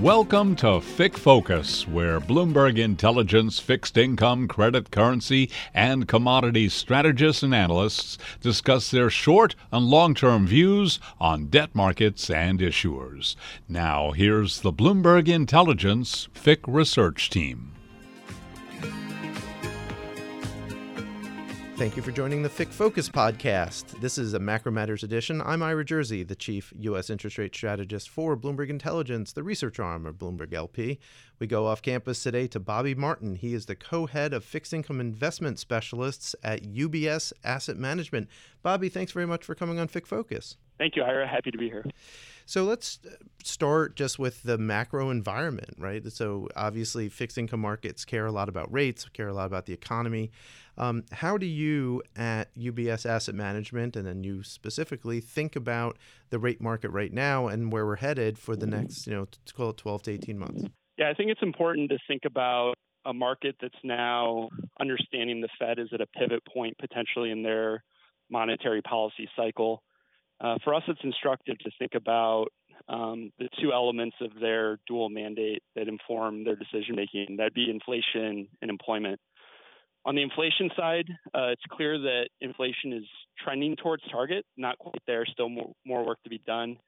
Welcome to FICC Focus, where Bloomberg Intelligence fixed income, credit, currency, and commodities strategists and analysts discuss their short and long term views on debt markets and issuers. Now, here's the Bloomberg Intelligence FICC research team. Thank you for joining the FICC Focus podcast. This is a Macro Matters edition. I'm Ira Jersey, the chief U.S. interest rate strategist for Bloomberg Intelligence, the research arm of Bloomberg LP. We go off campus today to Bobby Martin. He is the co head of fixed income investment specialists at UBS Asset Management. Bobby, thanks very much for coming on FICC Focus. Thank you, Ira. Happy to be here. So let's start just with the macro environment, right? So obviously, fixed income markets care a lot about rates, care a lot about the economy. Um, how do you at UBS Asset Management, and then you specifically, think about the rate market right now and where we're headed for the next, you know, let's call it 12 to 18 months? Yeah, I think it's important to think about a market that's now understanding the Fed is at a pivot point potentially in their monetary policy cycle. Uh, for us, it's instructive to think about um, the two elements of their dual mandate that inform their decision making. That'd be inflation and employment. On the inflation side, uh, it's clear that inflation is trending towards target, not quite there, still more, more work to be done.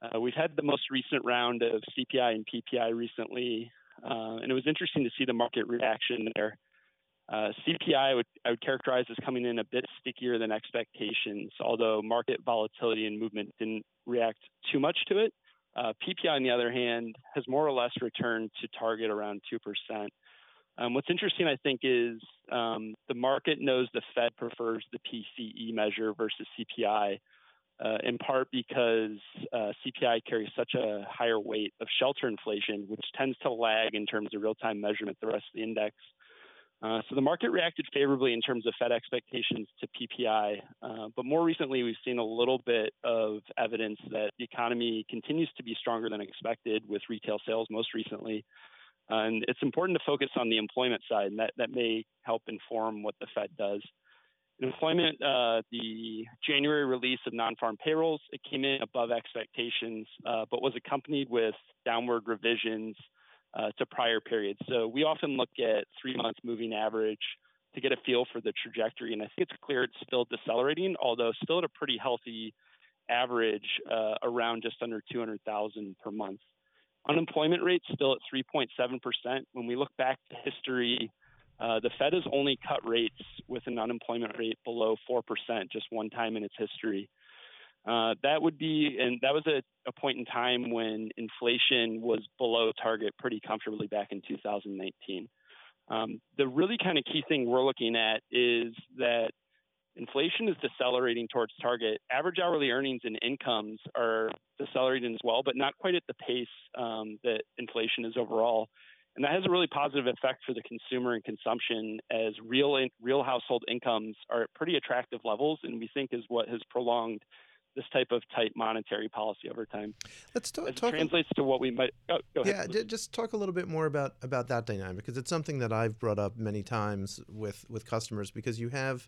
Uh, we've had the most recent round of CPI and PPI recently, uh, and it was interesting to see the market reaction there. Uh, CPI I would, I would characterize as coming in a bit stickier than expectations, although market volatility and movement didn't react too much to it. Uh, PPI, on the other hand, has more or less returned to target around 2%. Um, what's interesting, I think, is um, the market knows the Fed prefers the PCE measure versus CPI, uh, in part because uh, CPI carries such a higher weight of shelter inflation, which tends to lag in terms of real time measurement the rest of the index. Uh, so the market reacted favorably in terms of Fed expectations to PPI, uh, but more recently we've seen a little bit of evidence that the economy continues to be stronger than expected with retail sales most recently. Uh, and it's important to focus on the employment side, and that, that may help inform what the Fed does. In employment, uh, the January release of non-farm payrolls, it came in above expectations, uh, but was accompanied with downward revisions uh, to prior periods. So we often look at three month moving average to get a feel for the trajectory. And I think it's clear it's still decelerating, although still at a pretty healthy average uh, around just under 200,000 per month. Unemployment rate still at 3.7%. When we look back to history, uh, the Fed has only cut rates with an unemployment rate below 4% just one time in its history. Uh, that would be, and that was a, a, point in time when inflation was below target pretty comfortably back in 2019. Um, the really kind of key thing we're looking at is that inflation is decelerating towards target. Average hourly earnings and incomes are decelerating as well, but not quite at the pace um, that inflation is overall. And that has a really positive effect for the consumer and consumption as real in, real household incomes are at pretty attractive levels, and we think is what has prolonged this type of tight monetary policy over time. Let's talk. talk translates to what we might. Oh, yeah, just talk a little bit more about about that dynamic because it's something that I've brought up many times with with customers because you have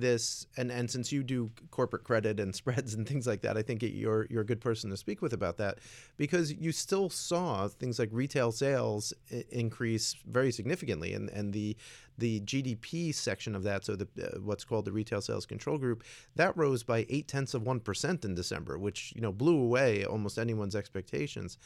this and and since you do corporate credit and spreads and things like that i think you're you're a good person to speak with about that because you still saw things like retail sales increase very significantly and and the the GDP section of that, so the uh, what's called the retail sales control group, that rose by eight tenths of one percent in December, which you know blew away almost anyone's expectations.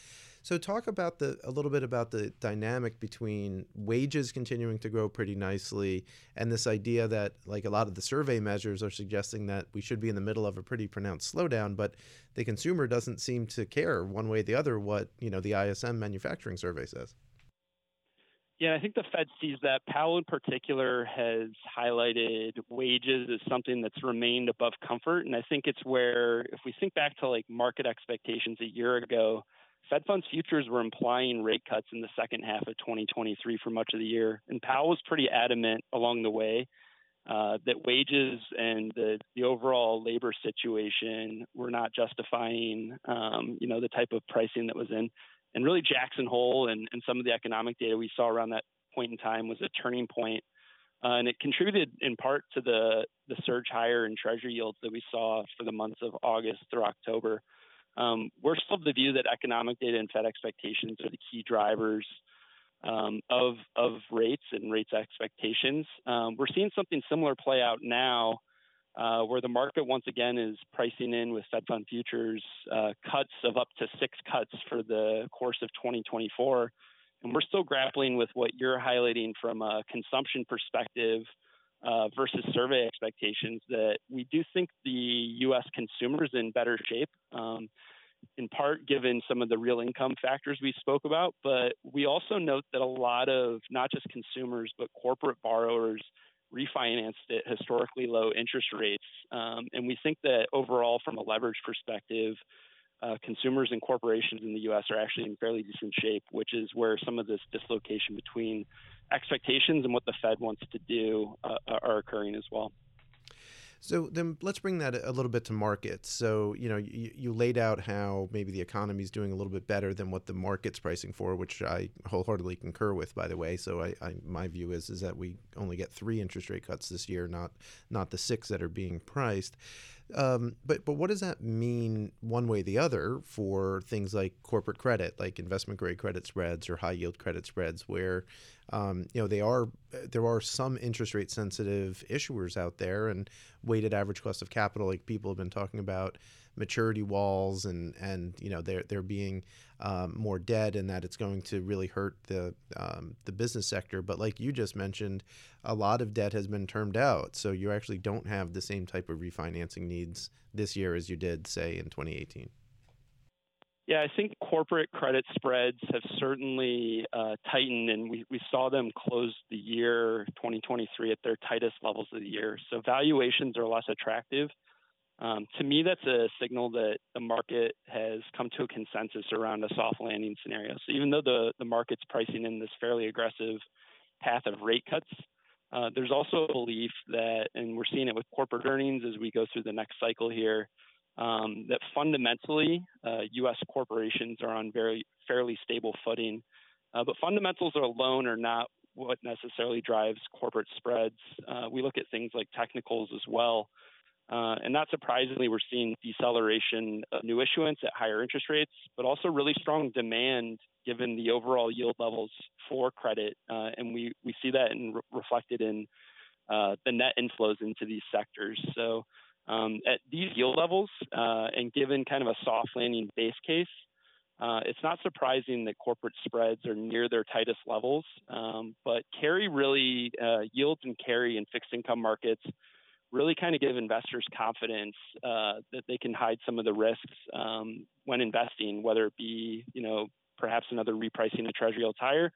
So talk about the a little bit about the dynamic between wages continuing to grow pretty nicely and this idea that like a lot of the survey measures are suggesting that we should be in the middle of a pretty pronounced slowdown, but the consumer doesn't seem to care one way or the other what, you know, the ISM manufacturing survey says. Yeah, I think the Fed sees that. Powell, in particular, has highlighted wages as something that's remained above comfort. And I think it's where, if we think back to like market expectations a year ago, Fed funds futures were implying rate cuts in the second half of 2023 for much of the year. And Powell was pretty adamant along the way uh, that wages and the, the overall labor situation were not justifying, um, you know, the type of pricing that was in. And really, Jackson Hole and, and some of the economic data we saw around that point in time was a turning point. Uh, and it contributed in part to the, the surge higher in treasury yields that we saw for the months of August through October. Um, we're still of the view that economic data and Fed expectations are the key drivers um, of of rates and rates expectations. Um, we're seeing something similar play out now, uh, where the market once again is pricing in with Fed fund futures uh, cuts of up to six cuts for the course of 2024, and we're still grappling with what you're highlighting from a consumption perspective. Uh, versus survey expectations, that we do think the U.S. consumer is in better shape. Um, in part given some of the real income factors we spoke about, but we also note that a lot of not just consumers, but corporate borrowers refinanced at historically low interest rates. Um, and we think that overall, from a leverage perspective, uh, consumers and corporations in the U.S. are actually in fairly decent shape, which is where some of this dislocation between expectations and what the Fed wants to do uh, are occurring as well. So then let's bring that a little bit to markets. So, you know, you, you laid out how maybe the economy is doing a little bit better than what the market's pricing for, which I wholeheartedly concur with, by the way. So I, I my view is is that we only get three interest rate cuts this year, not not the six that are being priced. Um, but but what does that mean one way or the other for things like corporate credit, like investment grade credit spreads or high yield credit spreads, where um, you know they are there are some interest rate sensitive issuers out there, and weighted average cost of capital, like people have been talking about maturity walls and and you know they're being um, more dead and that it's going to really hurt the um, the business sector. But like you just mentioned, a lot of debt has been termed out, so you actually don't have the same type of refinancing needs this year as you did say in 2018. Yeah, I think corporate credit spreads have certainly uh, tightened, and we, we saw them close the year 2023 at their tightest levels of the year. So valuations are less attractive. Um, to me, that's a signal that the market has come to a consensus around a soft landing scenario. So even though the, the market's pricing in this fairly aggressive path of rate cuts, uh, there's also a belief that, and we're seeing it with corporate earnings as we go through the next cycle here, um, that fundamentally uh, U.S. corporations are on very fairly stable footing. Uh, but fundamentals alone are not what necessarily drives corporate spreads. Uh, we look at things like technicals as well. Uh, and not surprisingly, we're seeing deceleration of new issuance at higher interest rates, but also really strong demand given the overall yield levels for credit. Uh, and we, we see that in, re- reflected in uh, the net inflows into these sectors. So um, at these yield levels, uh, and given kind of a soft landing base case, uh, it's not surprising that corporate spreads are near their tightest levels. Um, but carry really uh, yields and carry in fixed income markets really kind of give investors confidence uh, that they can hide some of the risks um, when investing, whether it be you know perhaps another repricing of Treasury yields higher,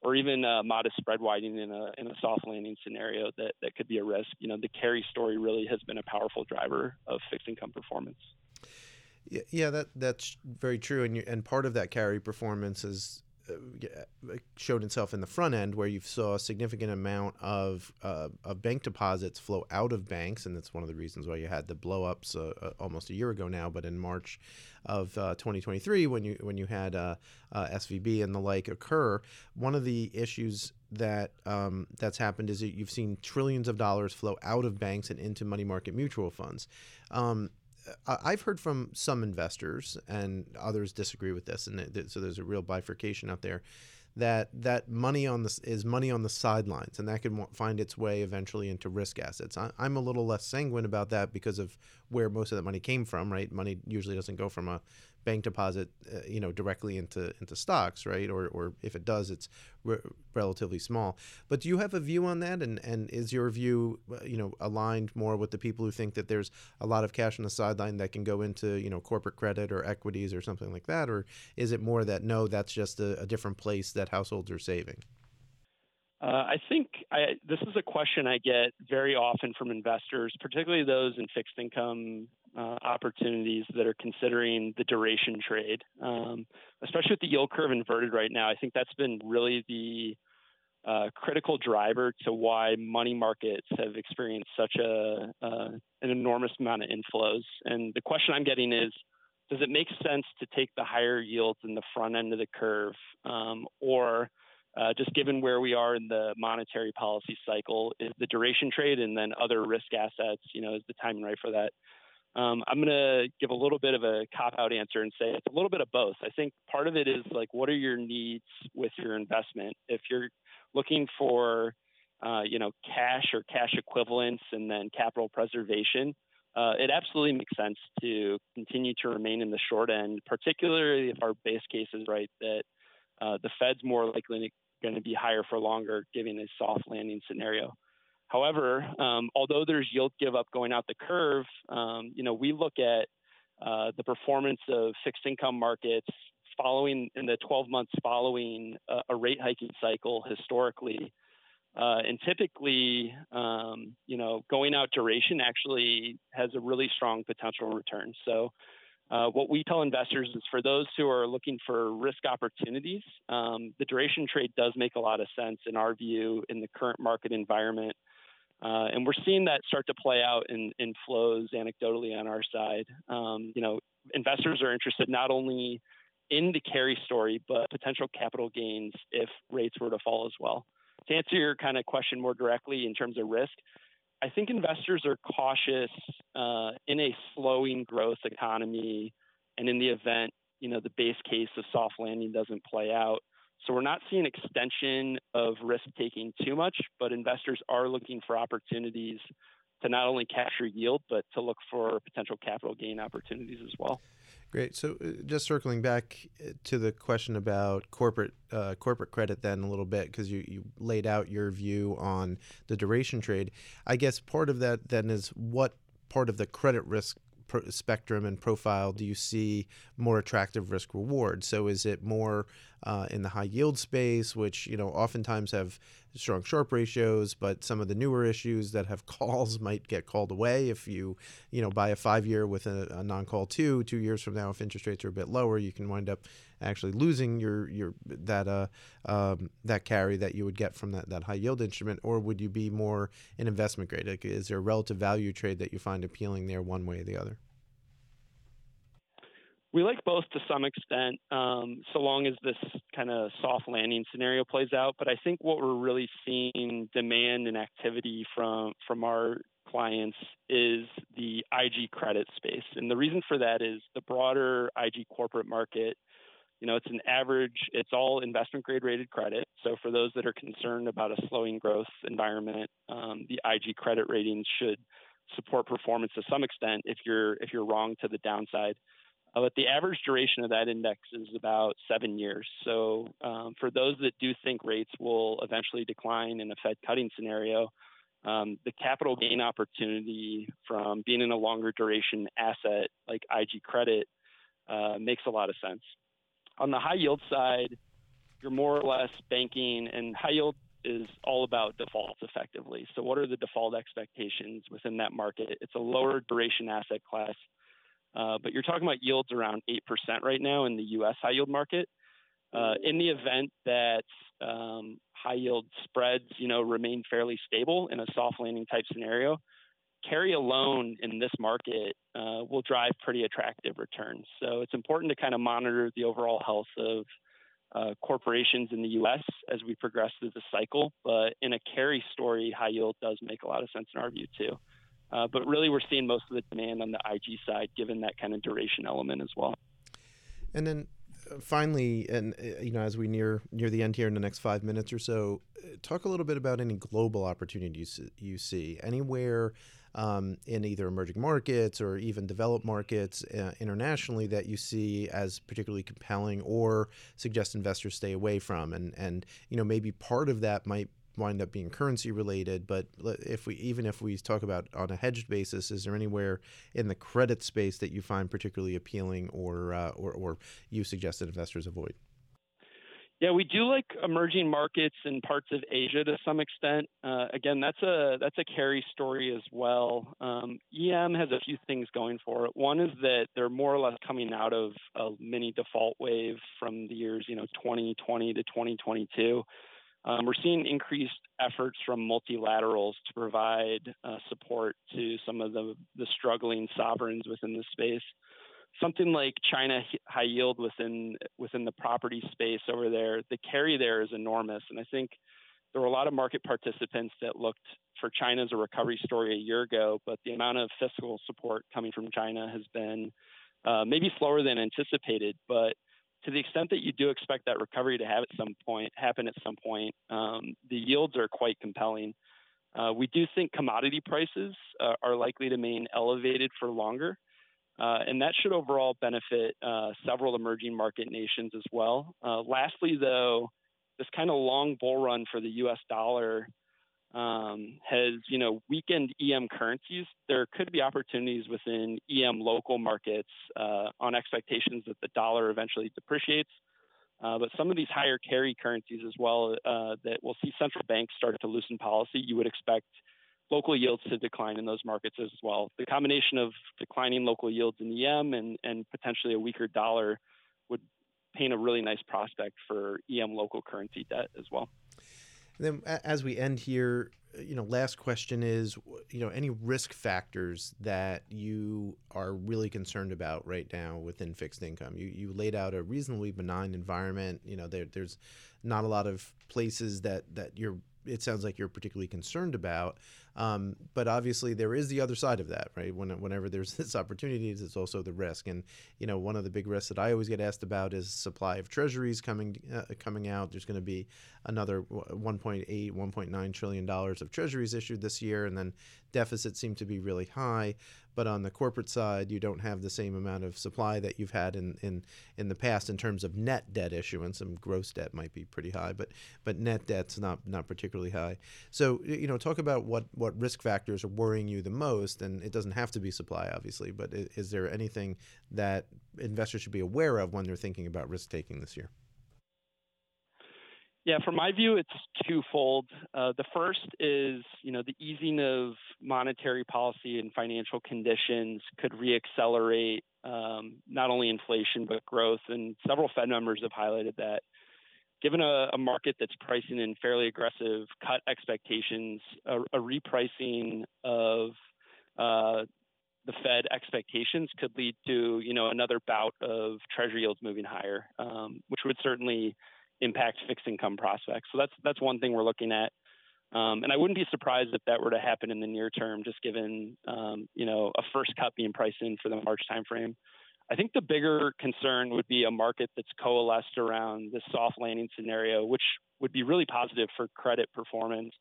or even a modest spread widening in a in a soft landing scenario that that could be a risk. You know, the carry story really has been a powerful driver of fixed income performance. Yeah, that that's very true, and you, and part of that carry performance is uh, showed itself in the front end where you saw a significant amount of, uh, of bank deposits flow out of banks, and that's one of the reasons why you had the blowups uh, uh, almost a year ago now. But in March of uh, 2023, when you when you had uh, SVB and the like occur, one of the issues that um, that's happened is that you've seen trillions of dollars flow out of banks and into money market mutual funds. Um, I've heard from some investors, and others disagree with this, and so there's a real bifurcation out there. That that money on this is money on the sidelines, and that can find its way eventually into risk assets. I, I'm a little less sanguine about that because of where most of that money came from. Right, money usually doesn't go from a bank deposit, uh, you know, directly into into stocks, right? Or or if it does, it's re- relatively small. But do you have a view on that? And and is your view, uh, you know, aligned more with the people who think that there's a lot of cash on the sideline that can go into you know corporate credit or equities or something like that, or is it more that no, that's just a, a different place that households are saving? Uh, I think I, this is a question I get very often from investors, particularly those in fixed income uh, opportunities that are considering the duration trade, um, especially with the yield curve inverted right now. I think that's been really the uh, critical driver to why money markets have experienced such a uh, an enormous amount of inflows. And the question I'm getting is, does it make sense to take the higher yields in the front end of the curve, um, or uh, just given where we are in the monetary policy cycle, is the duration trade and then other risk assets, you know, is the timing right for that? Um, I'm going to give a little bit of a cop out answer and say it's a little bit of both. I think part of it is like, what are your needs with your investment? If you're looking for, uh, you know, cash or cash equivalents and then capital preservation, uh, it absolutely makes sense to continue to remain in the short end, particularly if our base case is right that uh, the Fed's more likely going to be higher for longer, given a soft landing scenario. However, um, although there's yield give up going out the curve, um, you know, we look at uh, the performance of fixed income markets following in the 12 months following a, a rate hiking cycle historically. Uh, and typically, um, you know, going out duration actually has a really strong potential return. So, uh, what we tell investors is for those who are looking for risk opportunities, um, the duration trade does make a lot of sense in our view in the current market environment. Uh, and we're seeing that start to play out in, in flows anecdotally on our side. Um, you know, investors are interested not only in the carry story, but potential capital gains if rates were to fall as well. To answer your kind of question more directly in terms of risk, I think investors are cautious uh, in a slowing growth economy, and in the event you know the base case of soft landing doesn't play out. So we're not seeing extension of risk taking too much, but investors are looking for opportunities to not only capture yield, but to look for potential capital gain opportunities as well. Great. So, uh, just circling back uh, to the question about corporate uh, corporate credit, then a little bit, because you, you laid out your view on the duration trade. I guess part of that then is what part of the credit risk spectrum and profile do you see more attractive risk reward? So is it more uh, in the high yield space, which you know oftentimes have strong Sharpe ratios, but some of the newer issues that have calls might get called away if you you know buy a five year with a, a non call two two years from now if interest rates are a bit lower, you can wind up actually losing your your that uh um, that carry that you would get from that, that high yield instrument, or would you be more an investment grade? Like, is there a relative value trade that you find appealing there, one way or the other? We like both to some extent, um, so long as this kind of soft landing scenario plays out. But I think what we're really seeing demand and activity from from our clients is the IG credit space, and the reason for that is the broader IG corporate market. You know, it's an average. It's all investment grade rated credit. So for those that are concerned about a slowing growth environment, um, the IG credit ratings should support performance to some extent if you're if you're wrong to the downside. Uh, but the average duration of that index is about seven years. So, um, for those that do think rates will eventually decline in a Fed cutting scenario, um, the capital gain opportunity from being in a longer duration asset like IG credit uh, makes a lot of sense. On the high yield side, you're more or less banking, and high yield is all about defaults effectively. So, what are the default expectations within that market? It's a lower duration asset class uh, but you're talking about yields around 8% right now in the US high yield market. Uh, in the event that um, high yield spreads, you know, remain fairly stable in a soft landing type scenario, carry alone in this market uh, will drive pretty attractive returns. So it's important to kind of monitor the overall health of uh, corporations in the U.S. as we progress through the cycle. But in a carry story, high yield does make a lot of sense in our view too. Uh, but really, we're seeing most of the demand on the IG side, given that kind of duration element as well. And then uh, finally, and uh, you know, as we near near the end here in the next five minutes or so, uh, talk a little bit about any global opportunities you see anywhere um, in either emerging markets or even developed markets uh, internationally that you see as particularly compelling or suggest investors stay away from, and and you know maybe part of that might wind up being currency related. But if we even if we talk about on a hedged basis, is there anywhere in the credit space that you find particularly appealing, or uh, or, or you suggest that investors avoid? Yeah, we do like emerging markets in parts of Asia to some extent. Uh, again, that's a that's a carry story as well. Um, EM has a few things going for it. One is that they're more or less coming out of a mini default wave from the years you know 2020 to 2022. Um, we're seeing increased efforts from multilaterals to provide uh, support to some of the, the struggling sovereigns within the space. Something like China high yield within within the property space over there, the carry there is enormous, and I think there were a lot of market participants that looked for China as a recovery story a year ago, but the amount of fiscal support coming from China has been uh, maybe slower than anticipated. But to the extent that you do expect that recovery to have at some point happen at some point, um, the yields are quite compelling. Uh, we do think commodity prices uh, are likely to remain elevated for longer, uh, and that should overall benefit uh, several emerging market nations as well. Uh, lastly, though, this kind of long bull run for the U.S. dollar um, has you know weakened EM currencies. There could be opportunities within EM local markets uh, on expectations that the dollar eventually depreciates. Uh, but some of these higher carry currencies as well uh, that we'll see central banks start to loosen policy. You would expect local yields to decline in those markets as well. The combination of declining local yields in EM and, and potentially a weaker dollar would paint a really nice prospect for EM local currency debt as well. And then as we end here, you know, last question is, you know, any risk factors that you are really concerned about right now within fixed income? You you laid out a reasonably benign environment. You know, there there's not a lot of places that that you're it sounds like you're particularly concerned about. Um, but obviously, there is the other side of that, right? When, whenever there's this opportunity, there's also the risk. And you know, one of the big risks that I always get asked about is supply of treasuries coming uh, coming out. There's going to be another 1.8, 1.9 trillion dollars of treasuries issued this year, and then deficits seem to be really high. But on the corporate side, you don't have the same amount of supply that you've had in, in, in the past in terms of net debt issuance. And gross debt might be pretty high, but but net debt's not not particularly high. So you know, talk about what what risk factors are worrying you the most, and it doesn't have to be supply, obviously. But is, is there anything that investors should be aware of when they're thinking about risk taking this year? Yeah, from my view, it's twofold. Uh, the first is, you know, the easing of monetary policy and financial conditions could reaccelerate um, not only inflation but growth, and several Fed members have highlighted that. Given a, a market that's pricing in fairly aggressive cut expectations, a, a repricing of uh, the Fed expectations could lead to, you know, another bout of Treasury yields moving higher, um, which would certainly impact fixed income prospects. So that's that's one thing we're looking at. Um, and I wouldn't be surprised if that were to happen in the near term, just given um, you know a first cut being priced in for the March timeframe. I think the bigger concern would be a market that's coalesced around this soft landing scenario, which would be really positive for credit performance.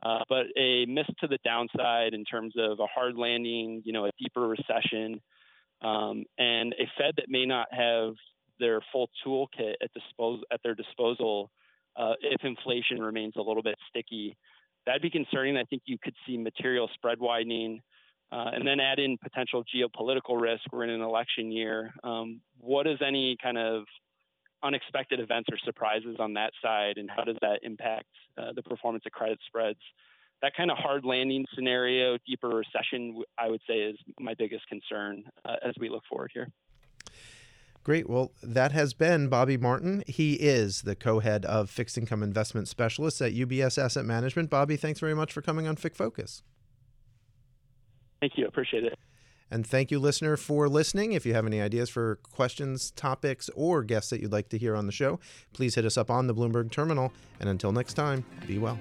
Uh, but a miss to the downside in terms of a hard landing, you know, a deeper recession, um, and a Fed that may not have their full toolkit at dispose at their disposal uh, if inflation remains a little bit sticky. That'd be concerning. I think you could see material spread widening. Uh, and then add in potential geopolitical risk. We're in an election year. Um, what is any kind of unexpected events or surprises on that side, and how does that impact uh, the performance of credit spreads? That kind of hard landing scenario, deeper recession, I would say, is my biggest concern uh, as we look forward here. Great. Well, that has been Bobby Martin. He is the co head of fixed income investment specialists at UBS Asset Management. Bobby, thanks very much for coming on FICC Focus. Thank you. Appreciate it. And thank you, listener, for listening. If you have any ideas for questions, topics, or guests that you'd like to hear on the show, please hit us up on the Bloomberg Terminal. And until next time, be well.